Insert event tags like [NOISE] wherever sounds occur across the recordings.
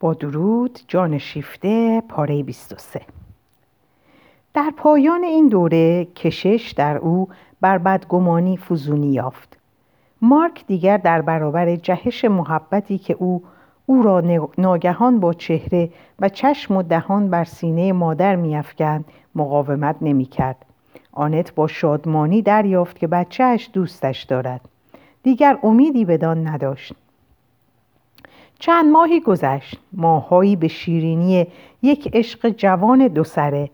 با درود جان شیفته پاره 23 در پایان این دوره کشش در او بر بدگمانی فزونی یافت. مارک دیگر در برابر جهش محبتی که او او را ناگهان با چهره و چشم و دهان بر سینه مادر میافکند مقاومت نمی‌کرد. آنت با شادمانی دریافت که بچهش دوستش دارد. دیگر امیدی بدان نداشت. چند ماهی گذشت. ماههایی به شیرینی یک عشق جوان دو سره.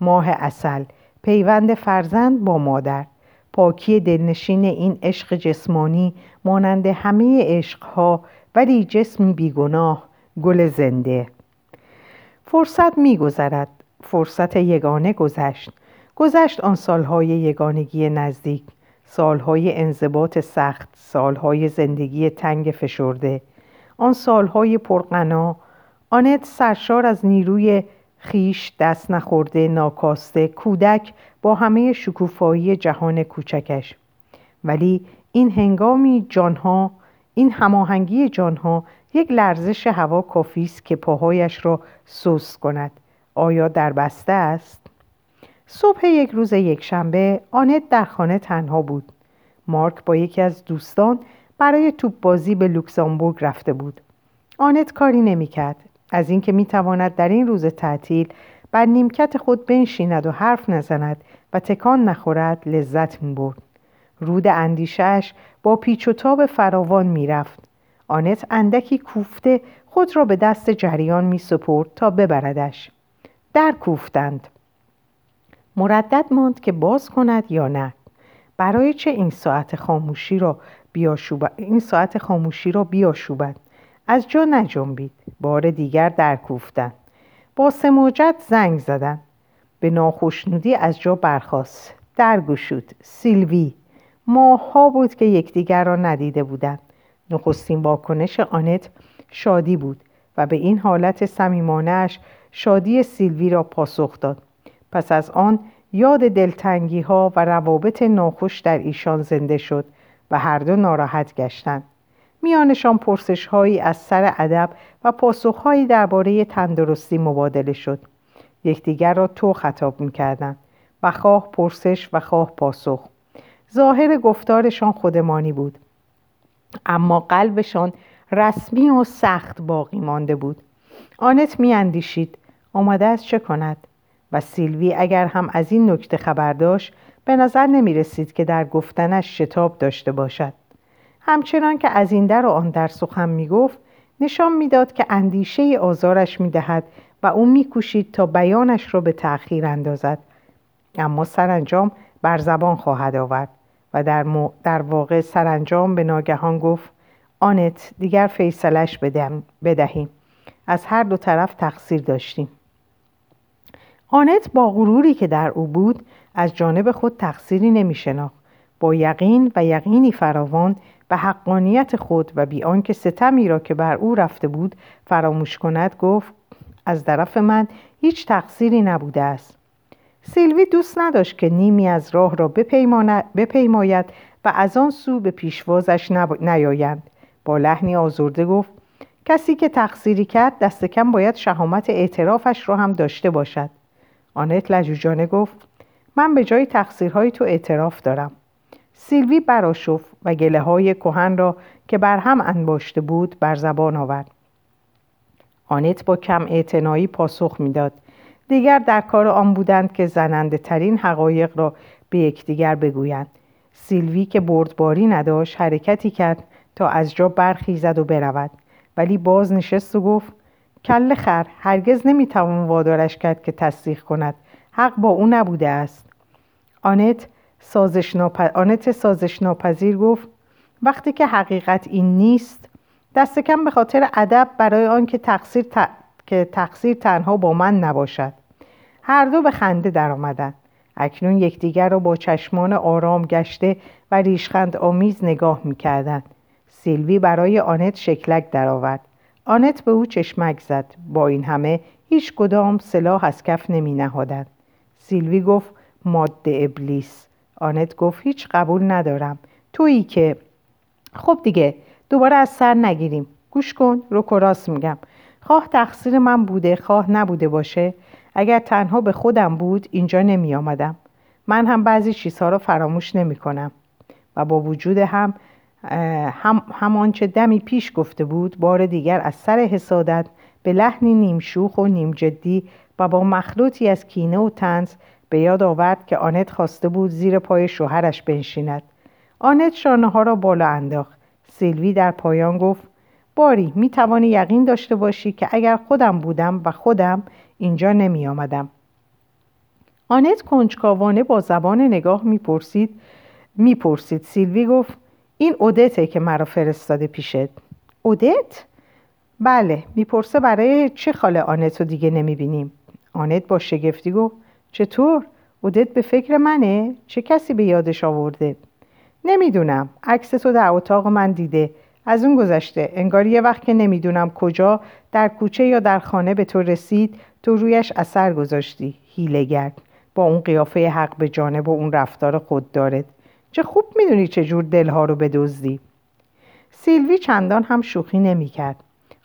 ماه اصل پیوند فرزند با مادر. پاکی دلنشین این عشق جسمانی مانند همه عشقها ولی جسمی بیگناه گل زنده. فرصت میگذرد. فرصت یگانه گذشت. گذشت آن سالهای یگانگی نزدیک. سالهای انضباط سخت سالهای زندگی تنگ فشرده. آن سالهای پرغنا. آنت سرشار از نیروی خیش دست نخورده ناکاسته کودک با همه شکوفایی جهان کوچکش. ولی این هنگامی جانها این هماهنگی جانها یک لرزش هوا کافی است که پاهایش را سوس کند. آیا در بسته است؟ صبح یک روز یکشنبه آنت در خانه تنها بود. مارک با یکی از دوستان برای توپ بازی به لوکزامبورگ رفته بود. آنت کاری نمی‌کرد. از اینکه می‌تواند در این روز تعطیل بر نیمکت خود بنشیند و حرف نزند و تکان نخورد لذت می‌برد. رود اندیشش با پیچ و تاب فراوان می‌رفت. آنت اندکی کوفته خود را به دست جریان می تا ببردش. در کوفتند. مردد ماند که باز کند یا نه. برای چه این ساعت خاموشی را بیاشوبد این ساعت خاموشی را بیاشوبد از جا نجنبید. بار دیگر در کوفتند با سموجت زنگ زدن. به ناخشنودی از جا برخاست. در گشود. سیلوی. ماهها بود که یکدیگر را ندیده بودند نخستین واکنش آنت شادی بود و به این حالت صمیمانهاش شادی سیلوی را پاسخ داد. پس از آن یاد دلتنگی ها و روابط ناخوش در ایشان زنده شد. و هر دو ناراحت گشتند. میانشان پرسش هایی از سر ادب و پاسخهایی درباره تندرستی مبادله شد. یکدیگر را تو خطاب می‌کردند و خواه پرسش و خواه پاسخ. ظاهر گفتارشان خودمانی بود اما قلبشان رسمی و سخت باقی مانده بود. آنت میاندیشید آمده است چه کند؟ و سیلوی اگر هم از این نکته خبر داشت به نظر نمی رسید که در گفتنش شتاب داشته باشد. همچنان که از این در و آن در سخن می گفت نشان می‌داد که اندیشه آزارش می دهد و او می کوشید تا بیانش را به تأخیر اندازد. اما سرانجام بر زبان خواهد آورد و در, در واقع سرانجام به ناگهان گفت آنت دیگر فیصلش بدهیم. از هر دو طرف تقصیر داشتیم. آنت با غروری که در او بود از جانب خود تقصیری نمی با یقین و یقینی فراوان به حقانیت خود و بی آنکه ستمی را که بر او رفته بود فراموش کند گفت از طرف من هیچ تقصیری نبوده است. سیلوی دوست نداشت که نیمی از راه را بپیماید و از آن سو به پیشوازش نیایند. با لحنی آزرده گفت کسی که تقصیری کرد دست کم باید شهامت اعترافش را هم داشته باشد. آنت لجوجانه گفت من به جای تقصیرهای تو اعتراف دارم. سیلوی براشف و گله های کهن را که بر هم انباشته بود بر زبان آورد. آنت با کم اعتنایی پاسخ می‌داد. دیگر در کار آن بودند که زننده ترین حقایق را به یکدیگر بگویند. سیلوی که بردباری نداشت حرکتی کرد تا از جا برخیزد و برود. ولی باز نشست و گفت کل خر هرگز نمی‌توان وادارش کرد که تصدیق کند. حق با او نبوده است. آنت سازش, آنت سازش ناپذیر گفت وقتی که حقیقت این نیست دست کم به خاطر ادب برای آنکه تقصیر, که تقصیر تنها با من نباشد. هر دو به خنده درآمدند. اکنون یکدیگر را با چشمان آرام گشته و ریشخند آمیز نگاه می‌کردند. سیلوی برای آنت شکلک درآورد. آنت به او چشمک زد. با این همه هیچ کدام سلاح از کف نمی نهادند سیلوی گفت ماده ابلیس. آنت گفت هیچ قبول ندارم. تویی که خب دیگه دوباره از سر نگیریم. گوش کن رو کراس میگم. خواه تقصیر من بوده خواه نبوده باشه. اگر تنها به خودم بود اینجا نمی آمدم. من هم بعضی چیزها را فراموش نمی کنم و با وجود هم هم همانچه دمی پیش گفته بود بار دیگر از سر حسادت به لحنی نیم شوخ و نیم جدی و با مخلوطی از کینه و تنز به یاد آورد که آنت خواسته بود زیر پای شوهرش بنشیند. آنت شانه ها را بالا انداخت. سیلوی در پایان گفت باری می توانی یقین داشته باشی که اگر خودم بودم و خودم اینجا نمی آمدم. آنت کنجکاوانه با زبان نگاه می‌پرسید می‌پرسید؟ سیلوی گفت این اودته که مرا فرستاده پیشت. اودت؟ بله می‌پرسه برای چه خاله آنت دیگه نمی‌بینیم؟ آنت با شگفتی گفت چطور؟ اودت به فکر منه؟ چه کسی به یادش آورده؟ نمی‌دونم. عکس تو در اتاق من دیده. از اون گذشته. انگار یه وقت که نمی‌دونم کجا در کوچه یا در خانه به تو رسید تو رویش اثر گذاشتی. هیلگر با اون قیافه حق به جانب و اون رفتار خود دارد. چه خوب می‌دونی چجور دلها رو بدزدی. سیلوی چندان هم شوخی نمی‌کرد.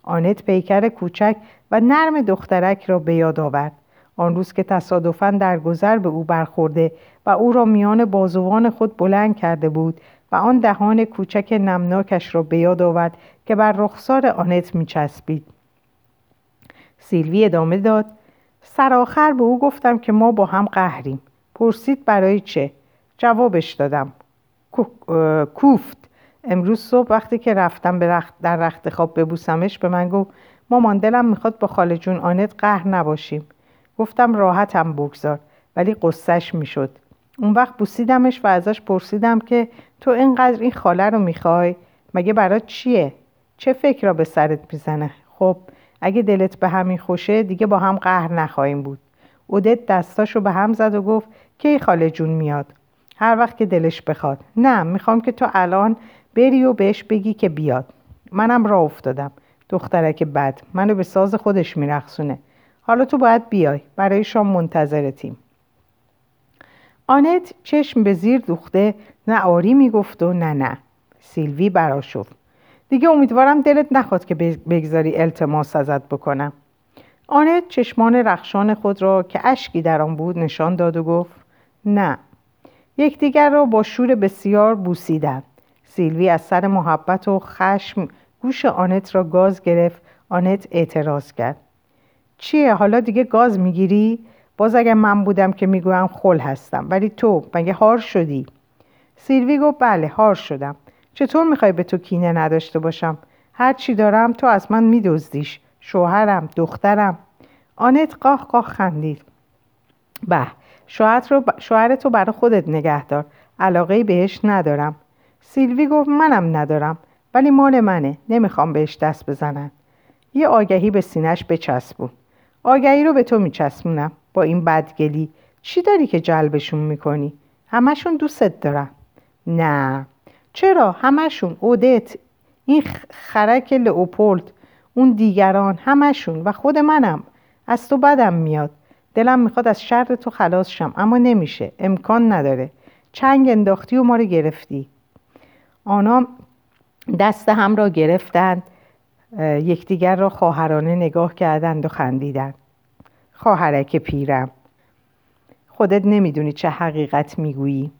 آنت پیکر کوچک و نرم دخترک را به یاد آورد. آن روز که تصادفا در گذر به او برخورده و او را میان بازوان خود بلند کرده بود و آن دهان کوچک نمناکش را به یاد آورد که بر رخسار آنت میچسبید. سیلوی ادامه داد سرآخر به او گفتم که ما با هم قهریم. پرسید برای چه؟ جوابش دادم کوفت. امروز صبح وقتی که رفتم به رخت در رخت خواب ببوسمش به من گفت مامان دلم می‌خواد با خاله جون آنت قهر نباشیم. گفتم راحتم بگذار ولی قصهش می‌شد. اون وقت بوسیدمش و ازش پرسیدم که تو اینقدر این خاله رو می‌خوای؟ مگه برات چیه؟ چه فکر را به سرت می‌زنه؟ خب اگه دلت به همین خوشه دیگه با هم قهر نخواهیم بود. اودت دستاشو به هم زد و گفت کی خاله جون میاد؟ هر وقت که دلش بخواد. نه می‌خوام که تو الان بری و بهش بگی که بیاد. منم راه افتادم. دخترک بد. منو به ساز خودش میرخصونه حالا تو باید بیای. برای شام منتظرتیم آنت چشم به زیر دوخته نه آری می‌گفت و نه نه. سیلوی براشفت دیگه امیدوارم دلت نخواد که بگذاری التماس ازت بکنم. آنت چشمان رخشان خود را که اشکی در آن بود نشان داد و گفت نه. یکدیگر را با شور بسیار بوسیدند. سیلوی از سر محبت و خشم گوش آنت را گاز گرفت آنت اعتراض کرد. چیه؟ حالا دیگه گاز می‌گیری؟ باز اگر من بودم که می‌گویم خل هستم. ولی تو مگه هار شدی؟ سیلوی گفت بله هار شدم. چطور می‌خوای به تو کینه نداشته باشم؟ هر چی دارم تو از من میدزدیش. شوهرم دخترم. آنت قاه قاه خندید. به شوهر تو برای خودت نگه دار. علاقه بهش ندارم. سیلوی گفت منم ندارم ولی مال منه نمی‌خوام بهش دست بزنن. یه آگهی به سینش بچسبون. آگهی رو به تو میچسبونم با این بدگلی. چی داری که جلبشون می‌کنی؟ همشون دوستت دارن. نه. چرا؟ همشون اودت. این خرک لئوپولد اون دیگران همشون و خود منم. از تو بدم میاد. دلم می‌خواد از شر تو خلاص شم اما نمیشه. امکان نداره. چنگ انداختی و ما رو گرفتی. آنها دست هم را گرفتند یکدیگر را خواهرانه نگاه کردند و خندیدند. خواهرک پیرم خودت نمی‌دونی چه حقیقت می‌گویی.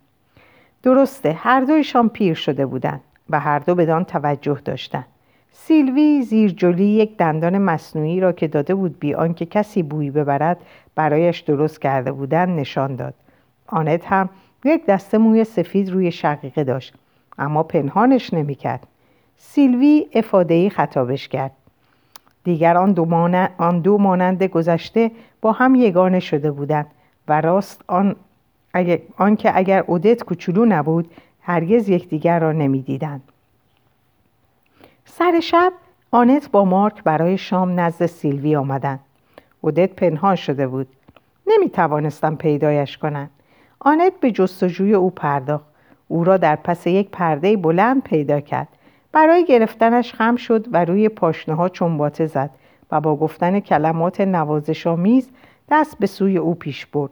درسته هر دویشان پیر شده بودند و هر دو بدان توجه داشتند. سیلوی زیر جلی یک دندان مصنوعی را که داده بود بی آنکه کسی بویی ببرد برایش درست کرده بودند نشان داد. آنت هم یک دسته موی سفید روی شقیقه داشت. اما پنهانش نمی‌کرد. سیلوی افادهی خطابش کرد. دیگر آن دو, آن دو مانند گذشته با هم یگانه شده بودند و راست آن آنکه اگر اودت کوچولو نبود هرگز یکدیگر را نمی‌دیدند. سر شب آنت با مارک برای شام نزد سیلوی آمدند. اودت پنهان شده بود. نمی توانستم پیدایش کنند آنت به جستجوی او پرداخت. او را در پس یک پرده بلند پیدا کرد. برای گرفتنش خم شد و روی پاشنه ها چنباته زد و با گفتن کلمات نوازشآمیز دست به سوی او پیش برد.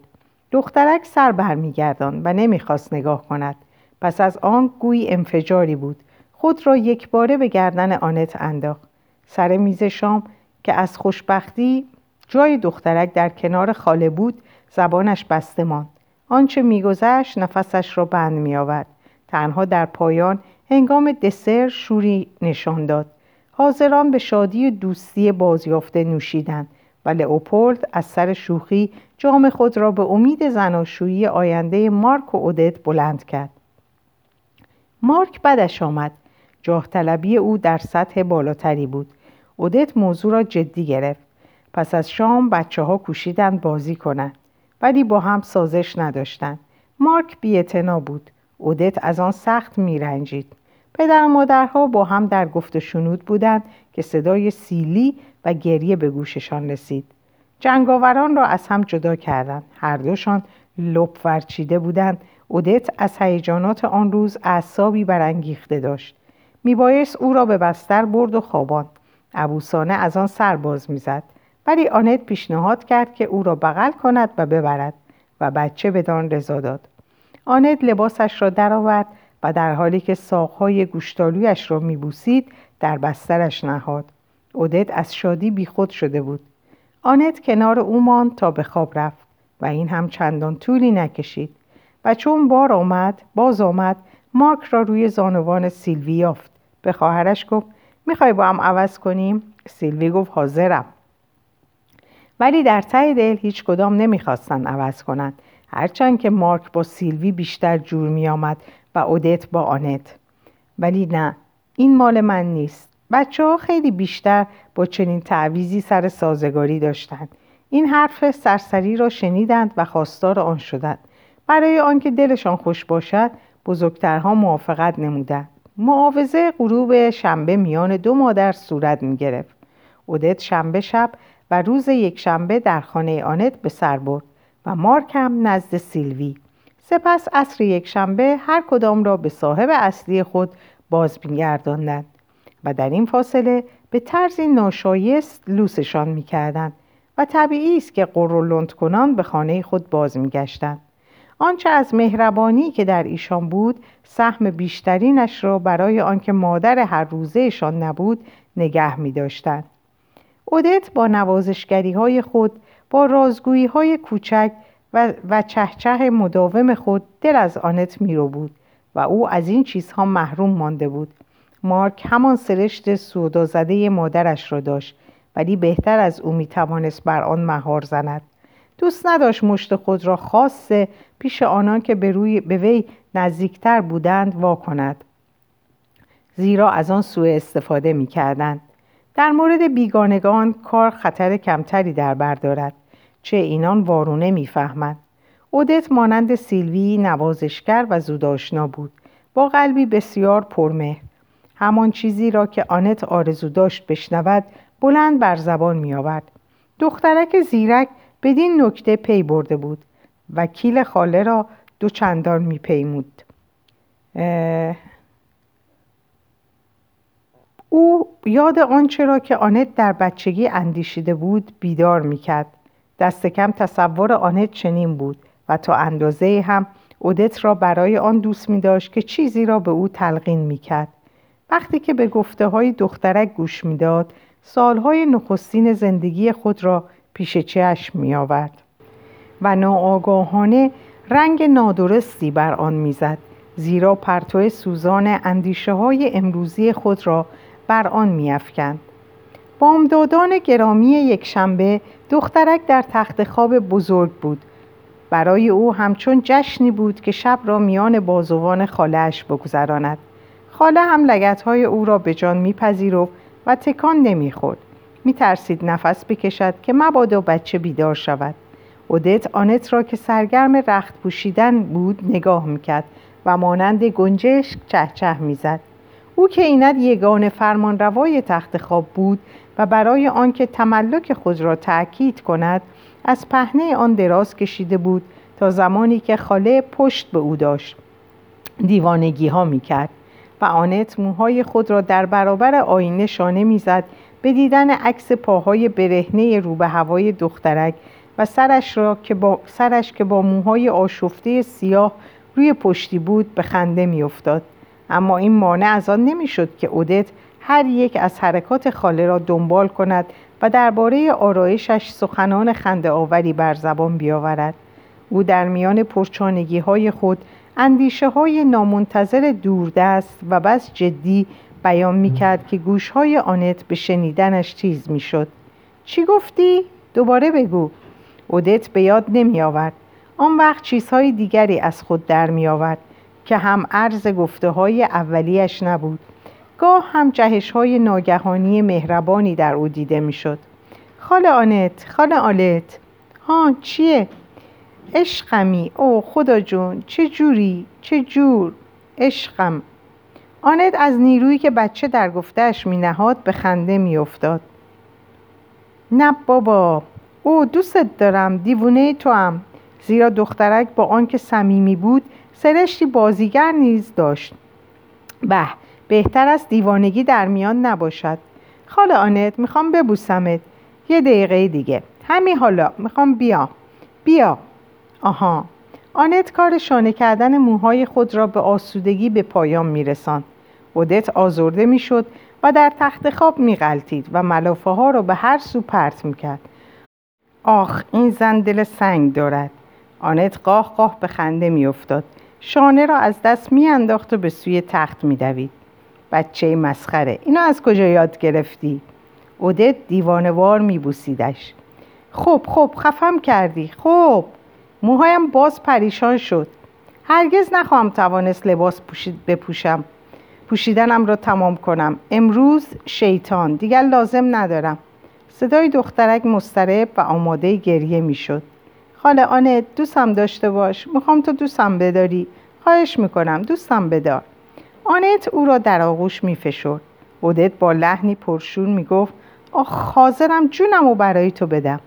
دخترک سر برمیگردان و نمی‌خواست نگاه کند. پس از آن گویی انفجاری بود. خود را یک باره به گردن آنت انداخت. سر میز شام که از خوشبختی جای دخترک در کنار خاله بود زبانش بسته ماند. آنچه میگذشت نفسش را بند میآورد. تنها در پایان هنگام دسر شوری نشان داد. حاضران به شادی دوستی بازیافته نوشیدند و لئوپولد از سر شوخی جام خود را به امید زناشویی آینده مارک و اودت بلند کرد. مارک بدش آمد. جاه طلبی او در سطح بالاتری بود. اودت موضوع را جدی گرفت. پس از شام بچه ها کوشیدند بازی کنند. ولی با هم سازش نداشتند مارک بیعتنا بود. اودت از آن سخت میرنجید. پدر و مادرها با هم در گفت شنود بودند که صدای سیلی و گریه به گوششان رسید. جنگاوران را از هم جدا کردند. هر دوشان لپ ورچیده بودند. اودت از هیجانات آن روز اعصابی برانگیخته داشت. میبایست او را به بستر برد و خواباند. ابوسانه از آن سر باز می‌زد. ولی آنت پیشنهاد کرد که او را بغل کند و ببرد و بچه بدان رضا داد. آنت لباسش را درآورد و در حالی که ساقهای گوشتالویش را میبوسید در بسترش نهاد. اودت از شادی بیخود شده بود. آنت کنار او ماند تا به خواب رفت و این هم چندان طولی نکشید و چون بار آمد باز آمد مارک را روی زانوان سیلوی یافت. به خواهرش گفت می‌خوای با هم عوض کنیم؟ سیلوی گفت حاضرم. ولی در ته دل هیچ کدام نمی‌خواستند عوض کنند هرچند که مارک با سیلوی بیشتر جور میآمد و اودت با آنت. ولی نه این مال من نیست. بچه ها خیلی بیشتر با چنین تعویزی سر سازگاری داشتند این حرف سرسری را شنیدند و خواستار آن شدند. برای آنکه دلشان خوش باشد بزرگترها موافقت نمودند. معاوضه غروب شنبه میان دو مادر صورت می گرفت اودت شنبه شب و روز یک شنبه در خانه آنت به سر برد و مارک هم نزد سیلوی سپس عصر یک شنبه هر کدام را به صاحب اصلی خود باز میگرداندند و در این فاصله به طرزی ناشایست لوسشان می‌کردند و طبیعی است که قرولند کنان به خانه خود باز میگشتند آنچه از مهربانی که در ایشان بود سهم بیشترینش را برای آنکه مادر هر روزهشان نبود نگه می داشتند. اودت با نوازشگری های خود با رازگویی های کوچک و, و چهچه مداوم خود دل از آنت میرو بود و او از این چیزها محروم مانده بود مارک همان سرشت سودا زده مادرش را داشت ولی بهتر از او می توانست بر آن مهار زند دوست نداشت مشت خود را خاصه پیش آنان که به, روی به وی نزدیکتر بودند وا کند زیرا از آن سوء استفاده می کردند. در مورد بیگانگان کار خطر کمتری در بردارد چه اینان وارونه می‌فهمند اودت مانند سیلوی نوازشگر و زوداشنا بود با قلبی بسیار پرمهر همان چیزی را که آنت آرزو داشت بشنود بلند بر زبان می آورد. دخترک زیرک بدین نکته پی برده بود وکیل خاله را دو چندان می پیمود. او یاد آنچه را که آنت در بچگی اندیشیده بود بیدار می کرد. دست کم تصور آنت چنین بود و تا اندازه هم اودت را برای آن دوست می داشت که چیزی را به او تلقین می کرد. وقتی که به گفته های دخترک گوش می‌داد سالهای نخستین زندگی خود را پیش چشم می آورد و ناآگاهانه رنگ نادرستی بر آن می‌زد زیرا پرتو سوزان اندیشه های امروزی خود را بر آن میافکند. بامدادان گرامی یک شنبه دخترک در تخت خواب بزرگ بود. برای او همچون جشنی بود که شب را میان بازوان خالهاش بگذراند. خاله هم لگتهای او را به جان میپذیرفت و تکان نمی‌خورد. میترسید نفس بکشد که مبادا بچه بیدار شود. اودت آنت را که سرگرم رخت پوشیدن بود نگاه می‌کرد و مانند گنجشک چهچه می‌زد. او که ایند یگان فرمان روای تخت خواب بود و برای آنکه تملک خود را تأکید کند از پهنه آن دراز کشیده بود تا زمانی که خاله پشت به او داشت. دیوانگی ها می کرد و آنت موهای خود را در برابر آینه شانه می‌زد به دیدن عکس پاهای برهنه رو به هوای دخترک و سرش, را که با سرش که با موهای آشفته سیاه روی پشتی بود به خنده میافتاد. اما این مانع از آن نمی‌شد که اودت هر یک از حرکات خاله را دنبال کند و درباره آرایشش سخنان خنده آوری بر زبان بیاورد او در میان پرچانگی های خود اندیشه های نامنتظر دوردست و بس جدی بیان می کرد که گوش های آنت به شنیدنش تیز می شد. چی گفتی؟ دوباره بگو. اودت به یاد نمی آورد. آن وقت چیزهای دیگری از خود در می آورد که هم عرض گفته های اولیش نبود. گاه هم جهش های ناگهانی مهربانی در او دیده می شد. خاله آنت، خاله آلت ها چیه؟ عشقمی او خدا جون چه جوری چه جور عشقم آنت از نیرویی که بچه در گفتهش می نهاد به خنده می افتاد. نه بابا او دوستت دارم دیوونه تو هم زیرا دخترک با آنکه صمیمی بود سرشتی بازیگر نیز داشت. به بهتر است دیوانگی در میان نباشد. خاله آنت می‌خوام ببوسمت. یه دقیقه دیگه. همین حالا می‌خوام بیا. بیا. آها. آنت کار شانه کردن موهای خود را به آسودگی به پایان میرساند. اودت آزرده می‌شد و در تخت خواب میغلطید و ملافه ها را به هر سو پرت می‌کرد. آخ این زن دل سنگ دارد. آنت قاه قاه به خنده میافتاد. شانه را از دست میانداخت و به سوی تخت میدوید. بچه مسخره اینو از کجا یاد گرفتی؟ اودت دیوانوار میبوسیدش. خب خب خفم کردی. خب موهایم باز پریشان شد. هرگز نخواهم توانست لباس پوشید بپوشم. پوشیدنم را تمام کنم. امروز شیطان دیگر لازم ندارم. صدای دخترک مسترب و آماده گریه می‌شد. خاله آنت دوستم داشته باش می‌خوام تو دوستم بداری. خواهش می‌کنم دوستم بدار. آنت او را در آغوش میفشرد. اودت با لحنی پرشور می‌گفت آخ حاضرم جونم و برای تو بدم.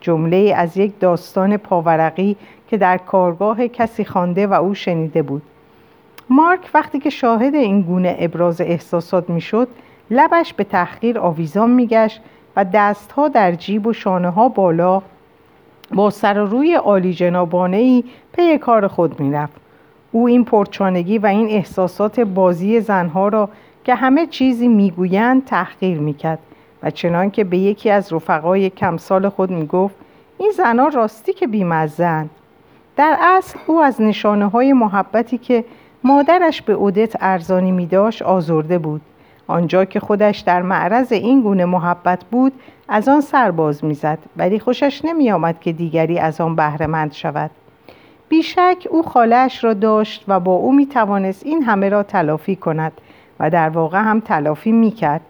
جمله از یک داستان پاورقی که در کارگاه کسی خوانده و او شنیده بود. مارک وقتی که شاهد این گونه ابراز احساسات می‌شد لبش به تحقیر آویزان میگشت و دستها در جیب و شانه ها بالا با سر و روی عالی جنابانه ای پی کار خود می‌رفت. او این پرچانگی و این احساسات بازی زنها را که همه چیزی می‌گویند تحقیر می‌کرد و چنان که به یکی از رفقای کمسال خود می‌گفت این زنها راستی که بیمزند در اصل او از نشانه های محبتی که مادرش به اودت ارزانی می داشت آزرده بود. آنجا که خودش در معرض این گونه محبت بود از آن سرباز می‌زد ولی خوشش نمی آمد که دیگری از آن بهرهمند شود. بیشک او خالش را داشت و با او می توانست این همه را تلافی کند و در واقع هم تلافی می کرد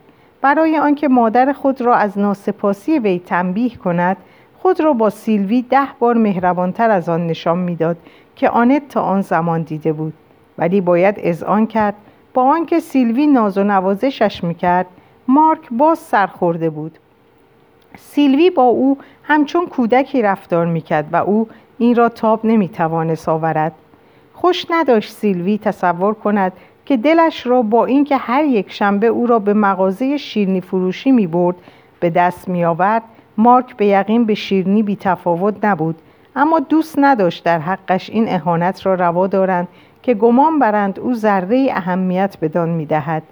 برای آنکه مادر خود را از ناسپاسی وی تنبیه کند خود را با سیلوی ده بار مهربانتر از آن نشان می‌داد که آنت تا آن زمان دیده بود. ولی باید اذعان کرد با آنکه سیلوی ناز و نوازشش می‌کرد مارک باز سرخورده بود. سیلوی با او همچون کودکی رفتار می‌کرد و او این را تاب نمی‌توانست آورد. خوش نداشت سیلوی تصور کند که دلش را با اینکه هر یک شنبه او را به مغازه شیرنی فروشی می برد به دست می آورد مارک به یقین به شیرنی بی تفاوت نبود. اما دوست نداشت در حقش این اهانت را روا دارند که گمان برند او ذره اهمیت بدان می دهد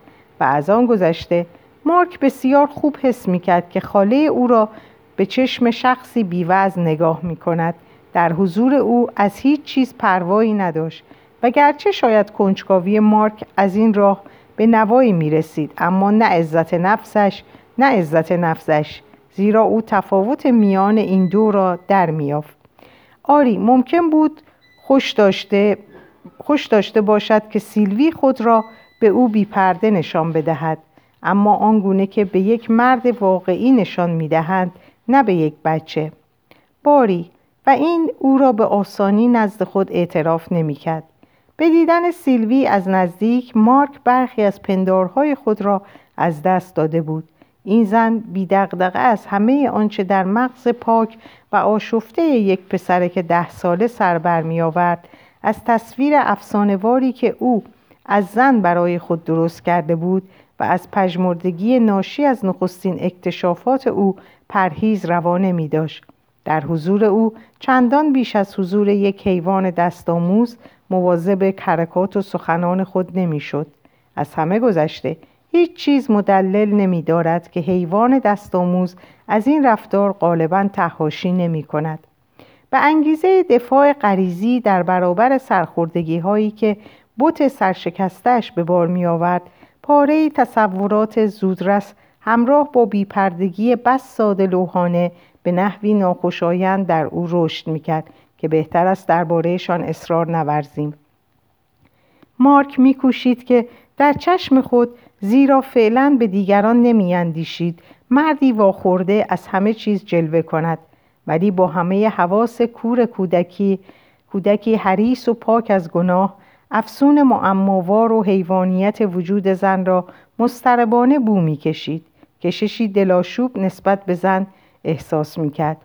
و از آن گذشته مارک بسیار خوب حس می کرد که خاله او را به چشم شخصی بیوز نگاه می کند در حضور او از هیچ چیز پروایی نداشت و گرچه شاید کنجکاوی مارک از این راه به نوایی می رسید اما نه عزت نفسش نه عزت نفسش زیرا او تفاوت میان این دو را در میافت آری ممکن بود خوش داشته خوش داشته باشد که سیلوی خود را به او بیپرده نشان بدهد. اما آنگونه که به یک مرد واقعی نشان می‌دهند نه به یک بچه. باری و این او را به آسانی نزد خود اعتراف نمی‌کرد. به دیدن سیلوی از نزدیک مارک برخی از پندارهای خود را از دست داده بود. این زن بیدقدقه از همه آنچه در مغز پاک و آشفته یک پسره که ده ساله سر بر می آورد از تصویر افسانهواری که او از زن برای خود درست کرده بود و از پژمردگی ناشی از نخستین اکتشافات او پرهیز روانه می داشت. در حضور او چندان بیش از حضور یک حیوان دستآموز مواظب حرکات و سخنان خود نمی‌شد. از همه گذشته هیچ چیز مدلل نمی دارد که حیوان دستآموز از این رفتار غالبا تحاشی نمی کند. به انگیزه دفاع غریزی در برابر سرخوردگی هایی که بوت سرشکستش به بار می آورد پاره تصورات زودرس همراه با بیپردگی بس ساده لوحانه به نحوی ناخوشایند در او رشد می‌کرد که بهتر است دربارهشان اصرار نورزیم. مارک میکوشید که در چشم خود زیرا فعلا به دیگران نمیاندیشید مردی واخورده از همه چیز جلوه کند ولی با همه حواس کور کودکی کودکی حریص و پاک از گناه افسون معماوار و حیوانیت وجود زن را مستربانه بو می‌کشید. کششی دلاشوب نسبت به زن احساس می‌کرد.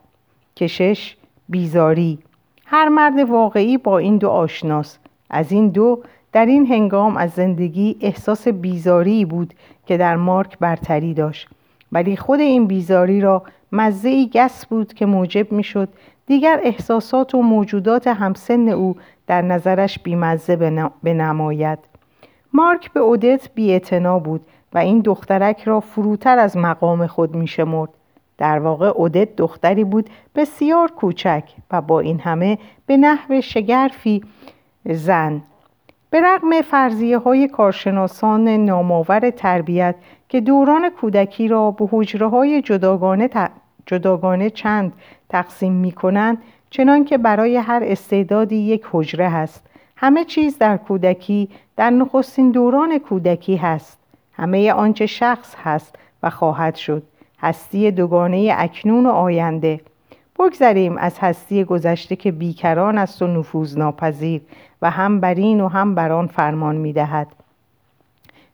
کشش بیزاری. هر مرد واقعی با این دو آشناست از این دو در این هنگام از زندگی احساس بیزاری بود که در مارک برتری داشت. ولی خود این بیزاری را مزه گس بود که موجب می‌شد دیگر احساسات و موجودات همسن او در نظرش بیمزه بنماید مارک به اودت بی بود و این دخترک را فروتر از مقام خود می شمرد. در واقع اودت دختری بود بسیار کوچک و با این همه به نحو شگرفی زن به رغم فرضیه های کارشناسان نامآور تربیت که دوران کودکی را به حجره های جداگانه, جداگانه چند تقسیم می کنند چنان که برای هر استعدادی یک حجره هست. همه چیز در کودکی در نخستین دوران کودکی هست. همه آنچه شخص هست و خواهد شد. هستی دوگانه اکنون و آینده. بگذریم از هستی گذشته که بیکران است و نفوذ ناپذیر و هم بر این و هم بر آن فرمان می‌دهد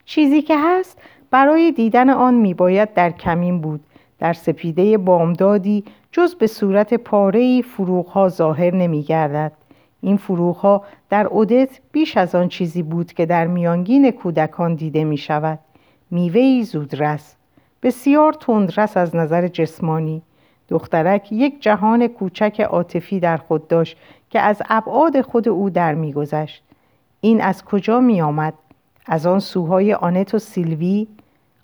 چیزی که هست برای دیدن آن میباید در کمین بود. در سپیده بامدادی جز به صورت پارهی فروغها ظاهر نمیگردد. این فروغها در اودت بیش از آن چیزی بود که در میانگین کودکان دیده می شود میوهی زودرس. بسیار تندرس از نظر جسمانی. دخترک یک جهان کوچک عاطفی در خود داشت که از ابعاد خود او در میگذشت. این از کجا می آمد؟ از آن سوهای آنت و سیلوی؟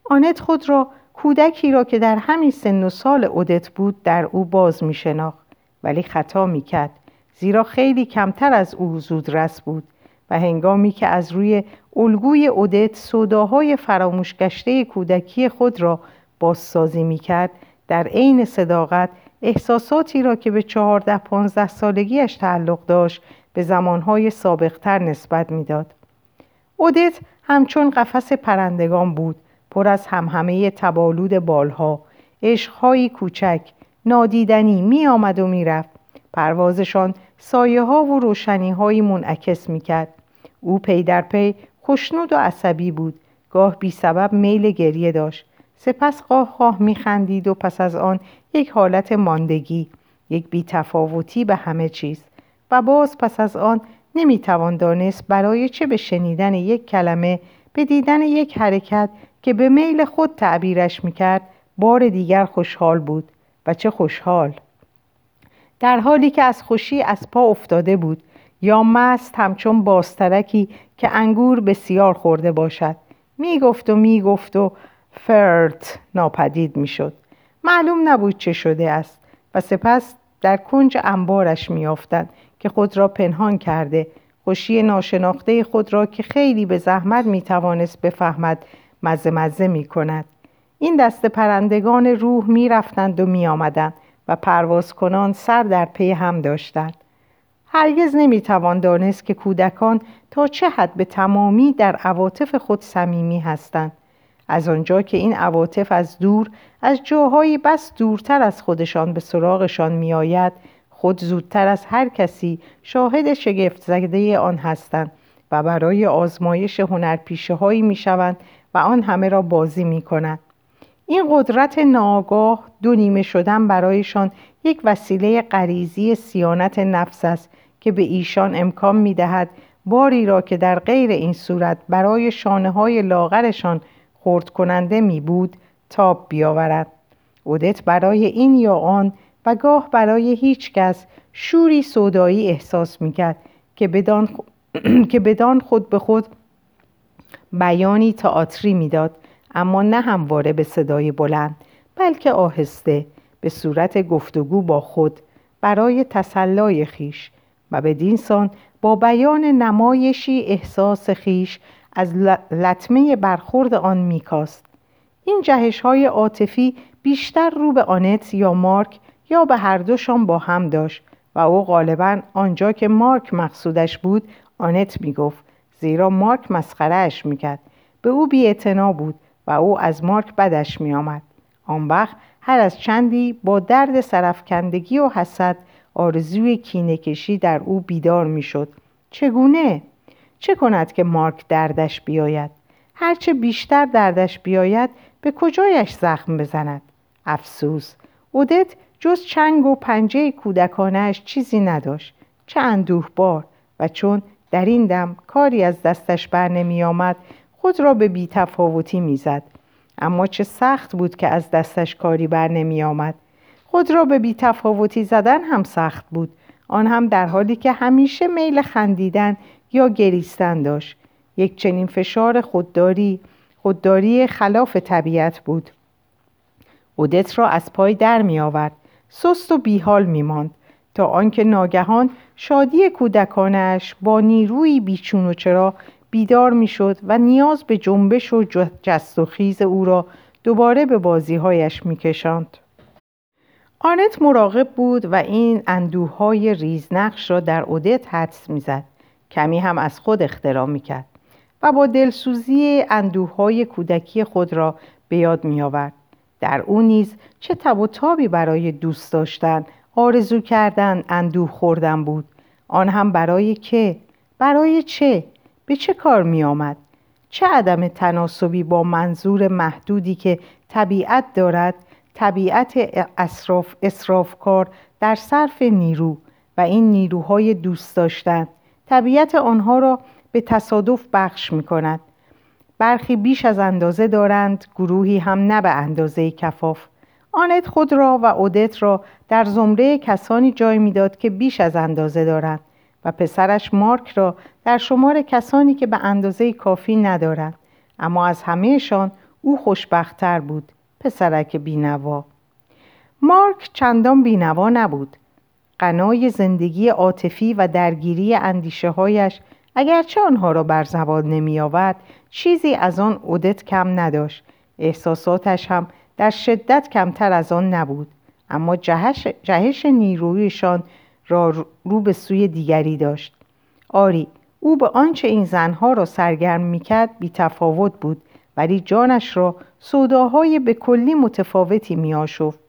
آنت خود را کودکی را که در همین سن و سال اودت بود در او باز می شناخت ولی خطا می کرد زیرا خیلی کمتر از او زودرس بود و هنگامی که از روی الگوی اودت سوداهای فراموش گشته کودکی خود را بازسازی می کرد در عین صداقت احساساتی را که به چهارده پانزده سالگیش تعلق داشت به زمانهای سابقتر نسبت می‌داد. اودت همچون قفس پرندگان بود پر از همهمه تبالود بالها عشقهایی کوچک نادیدنی می آمد و می رفت. پروازشان سایه ها و روشنی های منعکس می کرد. او پی در پی خوشنود و عصبی بود گاه بی سبب میل گریه داشت سپس قاه قاه می خندید و پس از آن یک حالت ماندگی یک بیتفاوتی به همه چیز و باز پس از آن نمی توان دانست برای چه به شنیدن یک کلمه به دیدن یک حرکت که به میل خود تعبیرش می‌کرد بار دیگر خوشحال بود و چه خوشحال! در حالی که از خوشی از پا افتاده بود یا مست همچون باسترکی که انگور بسیار خورده باشد. می‌گفت و می‌گفت و فرت ناپدید می‌شد. معلوم نبود چه شده است و سپس در کنج انبارش میافتند که خود را پنهان کرده. خوشی ناشناخته خود را که خیلی به زحمت می‌توانست بفهمد مزه مزه می کند. این دست پرندگان روح می رفتند و می آمدند و پرواز کنان سر در پی هم داشتند. هرگز نمی‌توان دانست که کودکان تا چه حد به تمامی در عواطف خود صمیمی هستند از آنجا که این عواطف از دور از جاهایی بس دورتر از خودشان به سراغشان میآید خود زودتر از هر کسی شاهد شگفت زده آن هستند و برای آزمایش هنرپیشه هایی می شوند و آن همه را بازی می کنند. این قدرت ناگاه دو نیمه شدن برایشان یک وسیله غریزی سیانت نفس است که به ایشان امکان می دهد باری را که در غیر این صورت برای شانه های لاغرشان خورد کننده می بود تاب بیاورد اودت برای این یا آن و گاه برای هیچ کس شوری صدایی احساس می کرد که بدان, [CLEARS THROAT] که بدان خود به خود بیانی تئاتری می‌داد اما نه همواره به صدای بلند بلکه آهسته به صورت گفتگو با خود برای تسلای خیش و به دینسان با بیان نمایشی احساس خیش از لطمه برخورد آن میکاست. این جهش های عاطفی بیشتر رو به آنت یا مارک یا به هر دوشان با هم داشت و او غالبا آنجا که مارک مقصودش بود آنت می‌گفت. زیرا مارک مسخرهش می‌کرد. به او بی بود و او از مارک بدش میآمد. آن وقت هر از چندی با درد سرفکندگی و حسد آرزوی کینه در او بیدار می‌شد. چگونه؟ چه کند که مارک دردش بیاید؟ هرچه بیشتر دردش بیاید به کجایش زخم بزند؟ افسوس! اودت جز چنگ و پنجه کودکانش چیزی نداشت. چه اندوه بار و چون در این دم کاری از دستش بر نمی آمد خود را به بیتفاوتی می‌زد اما چه سخت بود که از دستش کاری بر نمی آمد. خود را به بیتفاوتی زدن هم سخت بود. آن هم در حالی که همیشه میل خندیدن یا گریستن داشت. یک چنین فشار خودداری خودداری خلاف طبیعت بود. اودت را از پای در می آورد. سست و بیحال می ماند. تا آنکه ناگهان شادی کودکانش با نیروی بیچون و چرا بیدار می‌شد و نیاز به جنبش و جست و خیز او را دوباره به بازیهایش میکشاند. آنت مراقب بود و این اندوه های ریزنقش را در اودت حدس می‌زد کمی هم از خود اختراع می‌کرد و با دلسوزی اندوه های کودکی خود را به یاد میآورد در او نیز چه تب و تابی برای دوست داشتن آرزو کردن اندوه خوردن بود. آن هم برای که؟ برای چه؟ به چه کار می آمد؟ چه عدم تناسبی با منظور محدودی که طبیعت دارد طبیعت اصراف اصرافکار در صرف نیرو و این نیروهای دوست داشتن. طبیعت آنها را به تصادف بخش می کند. برخی بیش از اندازه دارند گروهی هم نه به اندازه کفاف. آنت خود را و اودت را در زمره کسانی جای می‌داد که بیش از اندازه دارند و پسرش مارک را در شمار کسانی که به اندازه کافی ندارند. اما از همهشان او خوشبختتر بود پسرک بینوا. مارک چندان بینوا نبود. قنای زندگی عاطفی و درگیری اندیشه هایش اگرچه آنها را بر زبان نمی آورد چیزی از آن اودت کم نداشت. احساساتش هم در شدت کمتر از آن نبود. اما جهش, جهش نیرویشان را رو به سوی دیگری داشت. آری او به آنچه این زنها را سرگرم می‌کرد بی تفاوت بود ولی جانش را سوداهای به کلی متفاوتی میآشفت.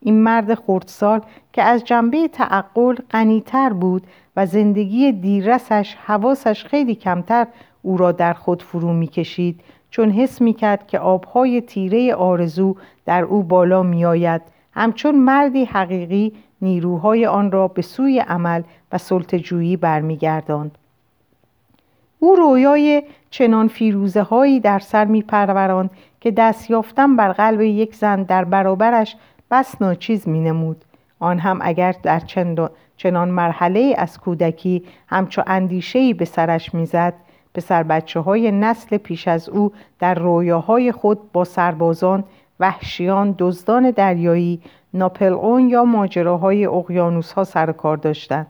این مرد خردسال که از جنبه تعقل غنیتر بود و زندگی دیررسش حواسش خیلی کمتر او را در خود فرو می‌کشید چون حس می‌کرد که آبهای تیره آرزو در او بالا میآید همچون مردی حقیقی نیروهای آن را به سوی عمل و سلطجویی برمیگرداند او رویای چنان فیروزه هایی در سر می که دست یافتن بر قلب یک زن در برابرش بس ناچیز می نمود. آن هم اگر در چنان مرحله از کودکی همچو اندیشهی به سرش می‌زد پسر بچه های نسل پیش از او در رویاهای خود با سربازان وحشیان دزدان دریایی ناپل یا ماجراهای اقیانوس ها سر کار داشتند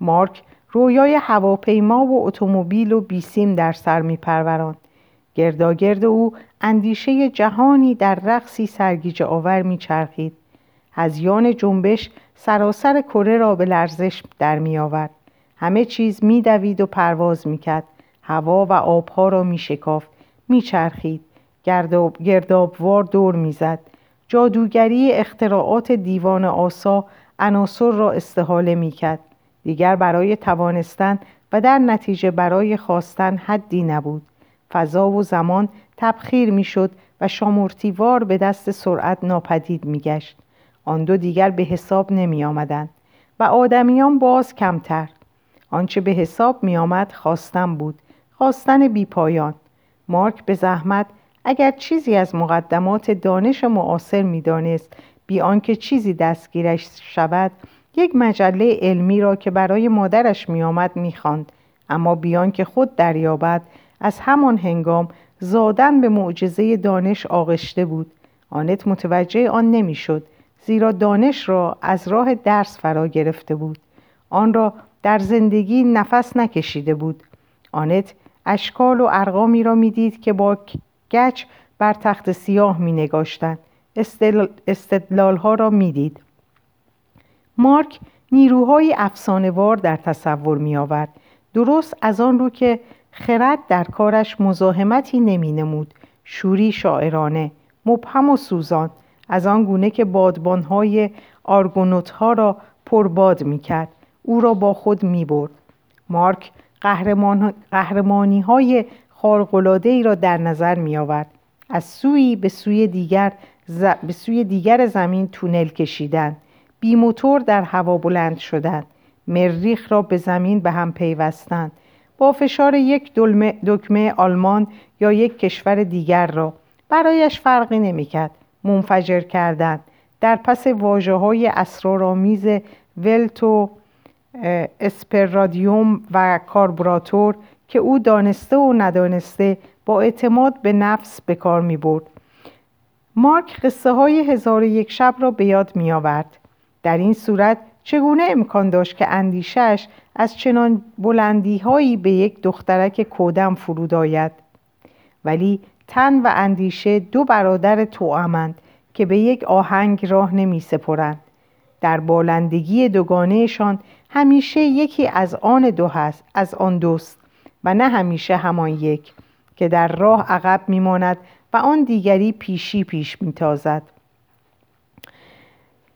مارک رویای هواپیما و اتومبیل و بیسیم در سر می پروران. گرداگرد او اندیشه جهانی در رقصی سرگیجه آور می چرخید. هزیان جنبش سراسر کره را به لرزش در می آورد. همه چیز می دوید و پرواز می کرد. هوا و آبها را می. می چرخید. گرداب، گردابوار دور می زد. جادوگری اختراعات دیوان آسا عناصر را استحاله می کرد. دیگر برای توانستن و در نتیجه برای خواستن حدی نبود فضا و زمان تبخیر می‌شد و شامورتیوار به دست سرعت ناپدید میگشت آن دو دیگر به حساب نمی آمدن و آدمیان باز کمتر آنچه به حساب می آمد خواستن بود خواستن بی پایان. مارک به زحمت اگر چیزی از مقدمات دانش معاصر می‌دانست بی آنکه چیزی دستگیرش شود یک مجله علمی را که برای مادرش میآمد می‌خواند. اما بیان که خود دریابد از همان هنگام زادن به معجزه دانش آغشته بود. آنت متوجه آن نمی‌شد زیرا دانش را از راه درس فرا گرفته بود. آن را در زندگی نفس نکشیده بود. آنت اشکال و ارقامی را می‌دید که با گچ بر تخت سیاه می نگاشتن. استدلال ها را می‌دید. مارک نیروهای افسانهوار در تصور می آورد. درست از آن رو که خرد در کارش مزاحمتی نمی نمود. شوری شاعرانه مبهم و سوزان از آن گونه که بادبانهای آرگونوت ها را پرباد می کرد. او را با خود می برد. مارک قهرمان، قهرمانی های ای را در نظر می آورد. از سوی به سوی دیگر به سوی دیگر زمین تونل کشیدن بی موتور در هوا بلند شدن مریخ را به زمین به هم پیوستند. با فشار یک دکمه آلمان یا یک کشور دیگر را برایش فرقی نمی‌کرد. منفجر کردند. در پس واجه های اسرارآمیز ولت و اسپرادیوم و کاربراتور که او دانسته و ندانسته با اعتماد به نفس به کار می برد. مارک قصه های هزار یک شب را به یاد می آورد. در این صورت چگونه امکان داشت که اندیشش از چنان بلندی هایی به یک دخترک کودم فرود آید ولی تن و اندیشه دو برادر توامند که به یک آهنگ راه نمی سپرند. در بالندگی دوگانهشان همیشه یکی از آن دو هست از آن دوست و نه همیشه همان یک که در راه عقب میماند و آن دیگری پیشی پیش میتازد.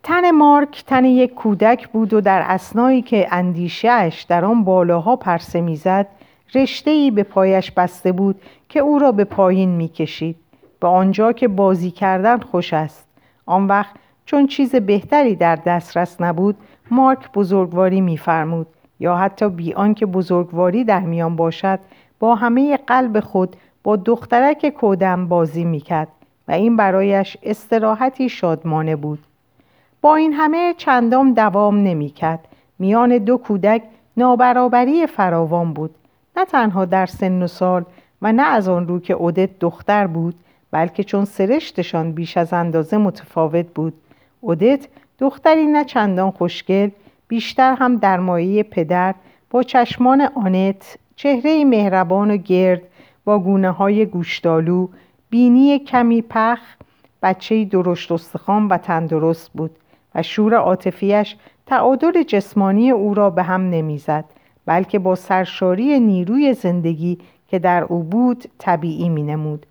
تن مارک تن یک کودک بود و در اسنایی که اندیشهش در آن بالاها پرسه می‌زد رشتهای به پایش بسته بود که او را به پایین می‌کشید. به آنجا که بازی کردن خوش است. آن وقت چون چیز بهتری در دسترس نبود مارک بزرگواری میفرمود یا حتی بی آنکه بزرگواری در میان باشد با همه قلب خود با دخترک کودم بازی می‌کرد و این برایش استراحتی شادمانه بود. با این همه چندان دوام نمی‌کرد. میان دو کودک نابرابری فراوان بود. نه تنها در سن و سال و نه از آن رو که اودت دختر بود بلکه چون سرشتشان بیش از اندازه متفاوت بود. اودت دختری نه چندان خوشگل بیشتر هم در مایه پدر با چشمان آنت چهره مهربان و گرد با گونه های گوشتالو بینی کمی پخ بچه درشت استخوان و تندرست بود و شور عاطفیش تعادل جسمانی او را به هم نمی‌زد بلکه با سرشاری نیروی زندگی که در او بود طبیعی می نمود.